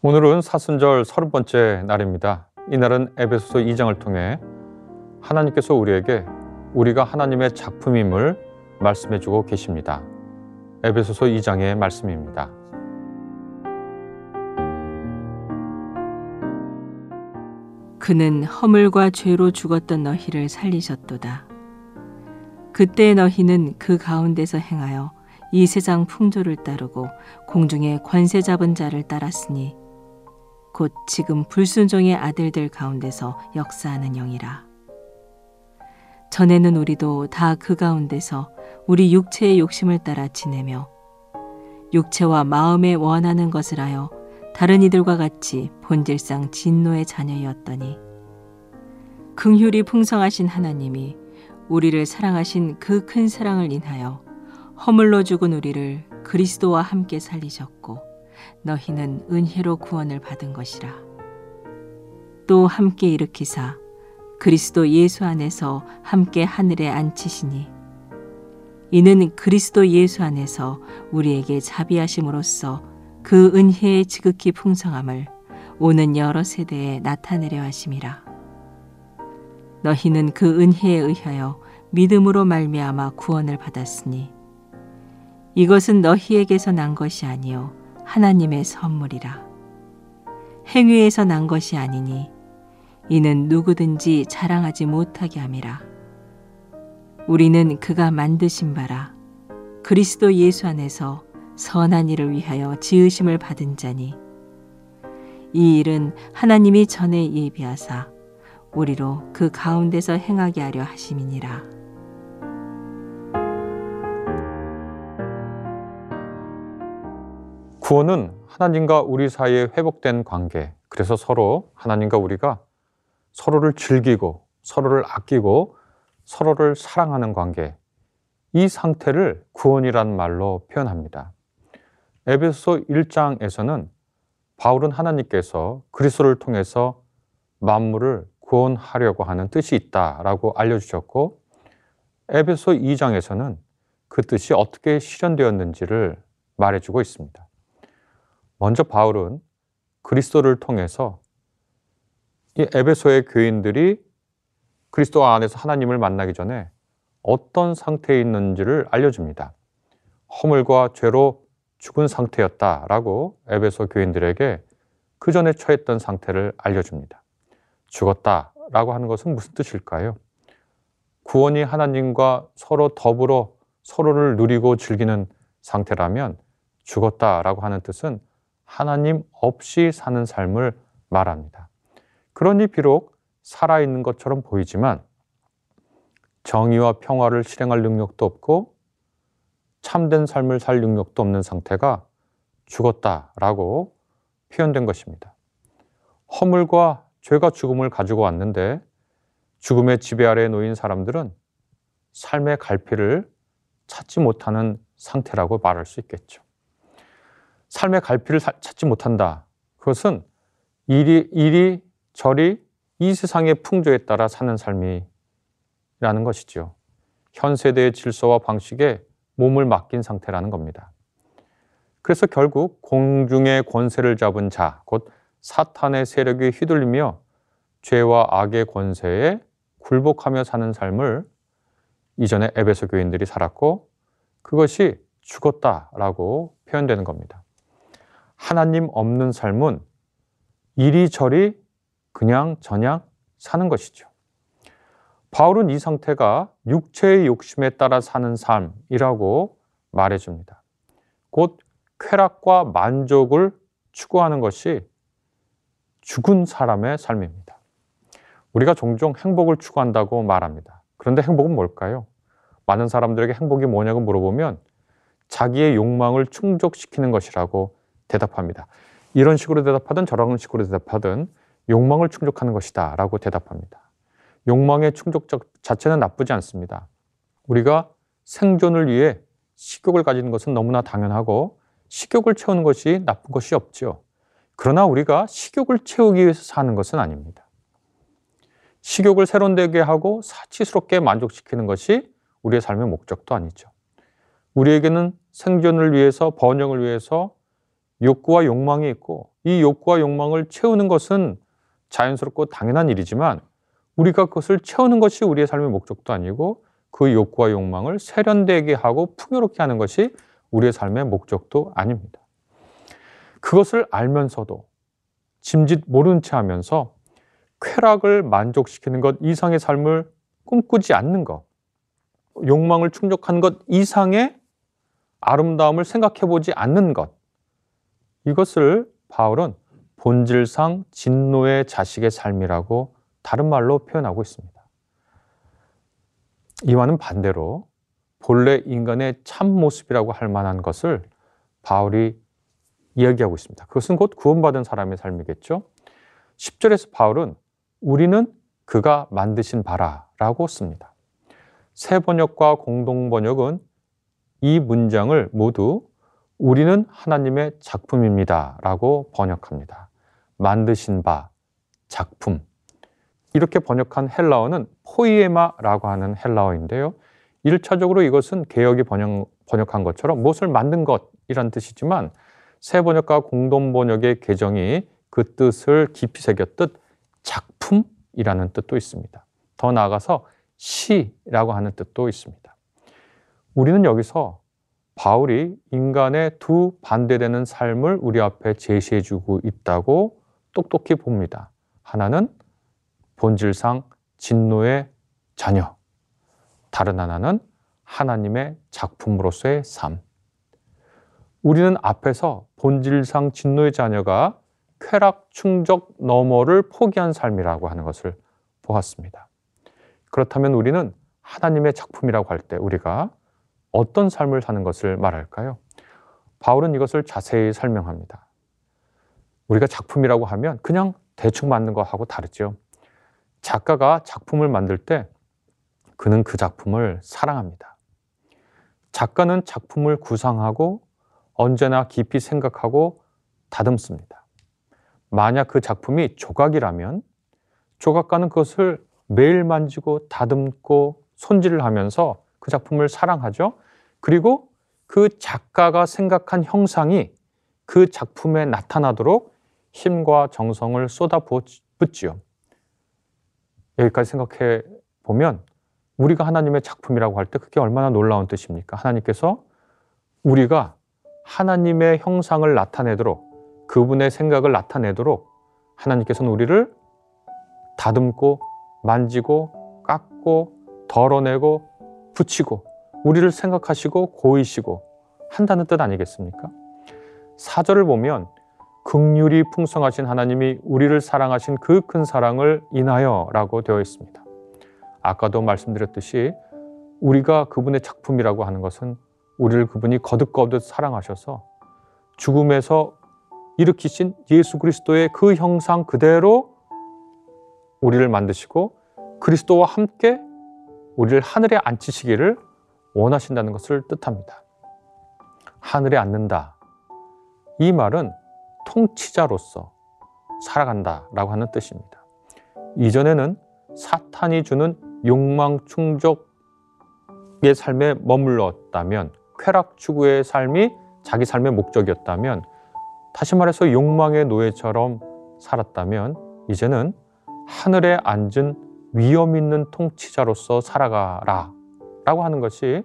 오늘은 사순절 서른 번째 날입니다. 이날은 에베소서 2장을 통해 하나님께서 우리에게 우리가 하나님의 작품임을 말씀해 주고 계십니다. 에베소서 2장의 말씀입니다. 그는 허물과 죄로 죽었던 너희를 살리셨도다. 그때 너희는 그 가운데서 행하여 이 세상 풍조를 따르고 공중의 권세 잡은 자를 따랐으니 곧 지금 불순종의 아들들 가운데서 역사하는 영이라. 전에는 우리도 다 그 가운데서 우리 육체의 욕심을 따라 지내며 육체와 마음에 원하는 것을 하여 다른 이들과 같이 본질상 진노의 자녀였더니 긍휼이 풍성하신 하나님이 우리를 사랑하신 그 큰 사랑을 인하여 허물로 죽은 우리를 그리스도와 함께 살리셨고 너희는 은혜로 구원을 받은 것이라. 또 함께 일으키사 그리스도 예수 안에서 함께 하늘에 앉히시니 이는 그리스도 예수 안에서 우리에게 자비하심으로써 그 은혜의 지극히 풍성함을 오는 여러 세대에 나타내려 하심이라. 너희는 그 은혜에 의하여 믿음으로 말미암아 구원을 받았으니 이것은 너희에게서 난 것이 아니요 하나님의 선물이라. 행위에서 난 것이 아니니 이는 누구든지 자랑하지 못하게 함이라. 우리는 그가 만드신 바라 그리스도 예수 안에서 선한 일을 위하여 지으심을 받은 자니 이 일은 하나님이 전에 예비하사 우리로 그 가운데서 행하게 하려 하심이니라. 구원은 하나님과 우리 사이에 회복된 관계. 그래서 서로 하나님과 우리가 서로를 즐기고 서로를 아끼고 서로를 사랑하는 관계. 이 상태를 구원이란 말로 표현합니다. 에베소 1장에서는 바울은 하나님께서 그리스도를 통해서 만물을 구원하려고 하는 뜻이 있다라고 알려주셨고 에베소 2장에서는 그 뜻이 어떻게 실현되었는지를 말해주고 있습니다. 먼저 바울은 그리스도를 통해서 이 에베소의 교인들이 그리스도 안에서 하나님을 만나기 전에 어떤 상태에 있는지를 알려줍니다. 허물과 죄로 죽은 상태였다라고 에베소 교인들에게 그 전에 처했던 상태를 알려줍니다. 죽었다라고 하는 것은 무슨 뜻일까요? 구원이 하나님과 서로 더불어 서로를 누리고 즐기는 상태라면 죽었다라고 하는 뜻은 하나님 없이 사는 삶을 말합니다. 그러니 비록 살아있는 것처럼 보이지만 정의와 평화를 실행할 능력도 없고 참된 삶을 살 능력도 없는 상태가 죽었다라고 표현된 것입니다. 허물과 죄가 죽음을 가지고 왔는데 죽음의 지배 아래에 놓인 사람들은 삶의 갈피를 찾지 못하는 상태라고 말할 수 있겠죠. 삶의 갈피를 찾지 못한다. 그것은 이리, 이리 저리 이 세상의 풍조에 따라 사는 삶이라는 것이죠. 현 세대의 질서와 방식에 몸을 맡긴 상태라는 겁니다. 그래서 결국 공중의 권세를 잡은 자, 곧 사탄의 세력이 휘둘리며 죄와 악의 권세에 굴복하며 사는 삶을 이전에 에베소 교인들이 살았고 그것이 죽었다라고 표현되는 겁니다. 하나님 없는 삶은 이리저리 그냥 저냥 사는 것이죠. 바울은 이 상태가 육체의 욕심에 따라 사는 삶이라고 말해줍니다. 곧 쾌락과 만족을 추구하는 것이 죽은 사람의 삶입니다. 우리가 종종 행복을 추구한다고 말합니다. 그런데 행복은 뭘까요? 많은 사람들에게 행복이 뭐냐고 물어보면 자기의 욕망을 충족시키는 것이라고 대답합니다. 이런 식으로 대답하든 저런 식으로 대답하든 욕망을 충족하는 것이다 라고 대답합니다. 욕망의 충족 자체는 나쁘지 않습니다. 우리가 생존을 위해 식욕을 가지는 것은 너무나 당연하고 식욕을 채우는 것이 나쁜 것이 없지요. 그러나 우리가 식욕을 채우기 위해서 사는 것은 아닙니다. 식욕을 세련되게 하고 사치스럽게 만족시키는 것이 우리의 삶의 목적도 아니죠. 우리에게는 생존을 위해서 번영을 위해서 욕구와 욕망이 있고 이 욕구와 욕망을 채우는 것은 자연스럽고 당연한 일이지만 우리가 그것을 채우는 것이 우리의 삶의 목적도 아니고 그 욕구와 욕망을 세련되게 하고 풍요롭게 하는 것이 우리의 삶의 목적도 아닙니다. 그것을 알면서도 짐짓 모른 채 하면서 쾌락을 만족시키는 것 이상의 삶을 꿈꾸지 않는 것, 욕망을 충족하는 것 이상의 아름다움을 생각해 보지 않는 것, 이것을 바울은 본질상 진노의 자식의 삶이라고 다른 말로 표현하고 있습니다. 이와는 반대로 본래 인간의 참 모습이라고 할 만한 것을 바울이 이야기하고 있습니다. 그것은 곧 구원받은 사람의 삶이겠죠. 10절에서 바울은 우리는 그가 만드신 바라라고 씁니다. 새 번역과 공동 번역은 이 문장을 모두 우리는 하나님의 작품입니다 라고 번역합니다. 만드신 바, 작품. 이렇게 번역한 헬라어는 포이에마라고 하는 헬라어인데요. 1차적으로 이것은 개혁이 번역, 번역한 것처럼 무엇을 만든 것이란 뜻이지만 새 번역과 공동 번역의 개정이 그 뜻을 깊이 새겼듯 작품이라는 뜻도 있습니다. 더 나아가서 시라고 하는 뜻도 있습니다. 우리는 여기서 바울이 인간의 두 반대되는 삶을 우리 앞에 제시해 주고 있다고 똑똑히 봅니다. 하나는 본질상 진노의 자녀, 다른 하나는 하나님의 작품으로서의 삶. 우리는 앞에서 본질상 진노의 자녀가 쾌락 충족 너머를 포기한 삶이라고 하는 것을 보았습니다. 그렇다면 우리는 하나님의 작품이라고 할 때 우리가 어떤 삶을 사는 것을 말할까요? 바울은 이것을 자세히 설명합니다. 우리가 작품이라고 하면 그냥 대충 만든 것하고 다르죠. 작가가 작품을 만들 때 그는 그 작품을 사랑합니다. 작가는 작품을 구상하고 언제나 깊이 생각하고 다듬습니다. 만약 그 작품이 조각이라면 조각가는 그것을 매일 만지고 다듬고 손질을 하면서 그 작품을 사랑하죠. 그리고 그 작가가 생각한 형상이 그 작품에 나타나도록 힘과 정성을 쏟아 붓지요. 여기까지 생각해 보면 우리가 하나님의 작품이라고 할 때 그게 얼마나 놀라운 뜻입니까? 하나님께서 우리가 하나님의 형상을 나타내도록 그분의 생각을 나타내도록 하나님께서는 우리를 다듬고 만지고 깎고 덜어내고 붙이고 우리를 생각하시고 고이시고 한다는 뜻 아니겠습니까? 사절을 보면 극률이 풍성하신 하나님이 우리를 사랑하신 그 큰 사랑을 인하여라고 되어 있습니다. 아까도 말씀드렸듯이 우리가 그분의 작품이라고 하는 것은 우리를 그분이 거듭거듭 사랑하셔서 죽음에서 일으키신 예수 그리스도의 그 형상 그대로 우리를 만드시고 그리스도와 함께 우리를 하늘에 앉히시기를 원하신다는 것을 뜻합니다. 하늘에 앉는다. 이 말은 통치자로서 살아간다 라고 하는 뜻입니다. 이전에는 사탄이 주는 욕망 충족의 삶에 머물렀다면 쾌락 추구의 삶이 자기 삶의 목적이었다면 다시 말해서 욕망의 노예처럼 살았다면 이제는 하늘에 앉은 위험 있는 통치자로서 살아가라 라고 하는 것이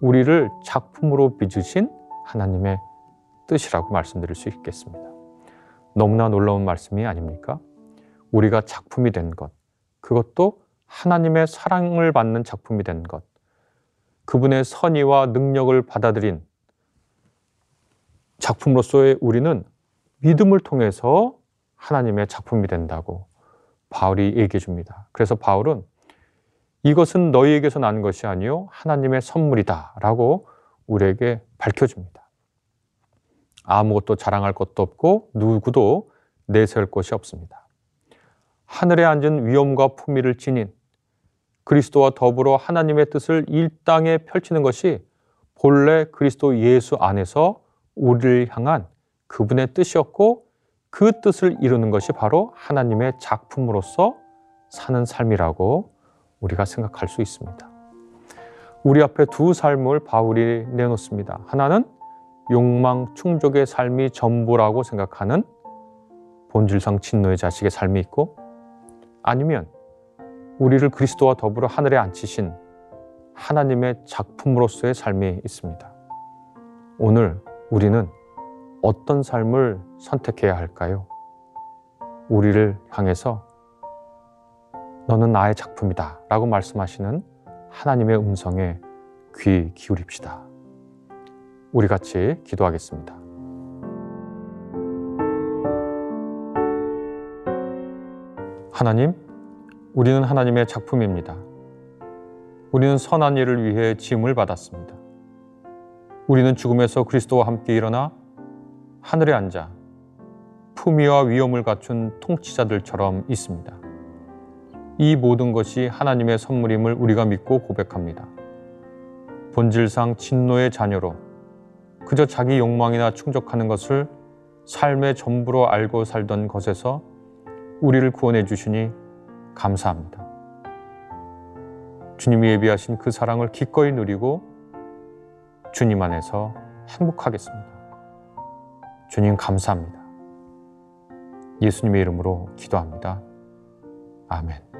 우리를 작품으로 빚으신 하나님의 뜻이라고 말씀드릴 수 있겠습니다. 너무나 놀라운 말씀이 아닙니까? 우리가 작품이 된 것, 그것도 하나님의 사랑을 받는 작품이 된 것, 그분의 선의와 능력을 받아들인 작품으로서의 우리는 믿음을 통해서 하나님의 작품이 된다고 바울이 얘기해 줍니다. 그래서 바울은 이것은 너희에게서 난 것이 아니요 하나님의 선물이다 라고 우리에게 밝혀줍니다. 아무것도 자랑할 것도 없고 누구도 내세울 것이 없습니다. 하늘에 앉은 위엄과 품위를 지닌 그리스도와 더불어 하나님의 뜻을 일 땅에 펼치는 것이 본래 그리스도 예수 안에서 우리를 향한 그분의 뜻이었고 그 뜻을 이루는 것이 바로 하나님의 작품으로서 사는 삶이라고 우리가 생각할 수 있습니다. 우리 앞에 두 삶을 바울이 내놓습니다. 하나는 욕망 충족의 삶이 전부라고 생각하는 본질상 진노의 자식의 삶이 있고 아니면 우리를 그리스도와 더불어 하늘에 앉히신 하나님의 작품으로서의 삶이 있습니다. 오늘 우리는 어떤 삶을 선택해야 할까요? 우리를 향해서 너는 나의 작품이다 라고 말씀하시는 하나님의 음성에 귀 기울입시다. 우리 같이 기도하겠습니다. 하나님, 우리는 하나님의 작품입니다. 우리는 선한 일을 위해 지음을 받았습니다. 우리는 죽음에서 그리스도와 함께 일어나 하늘에 앉아 품위와 위엄을 갖춘 통치자들처럼 있습니다. 이 모든 것이 하나님의 선물임을 우리가 믿고 고백합니다. 본질상 진노의 자녀로 그저 자기 욕망이나 충족하는 것을 삶의 전부로 알고 살던 것에서 우리를 구원해 주시니 감사합니다. 주님이 예비하신 그 사랑을 기꺼이 누리고 주님 안에서 행복하겠습니다. 주님 감사합니다. 예수님의 이름으로 기도합니다. 아멘.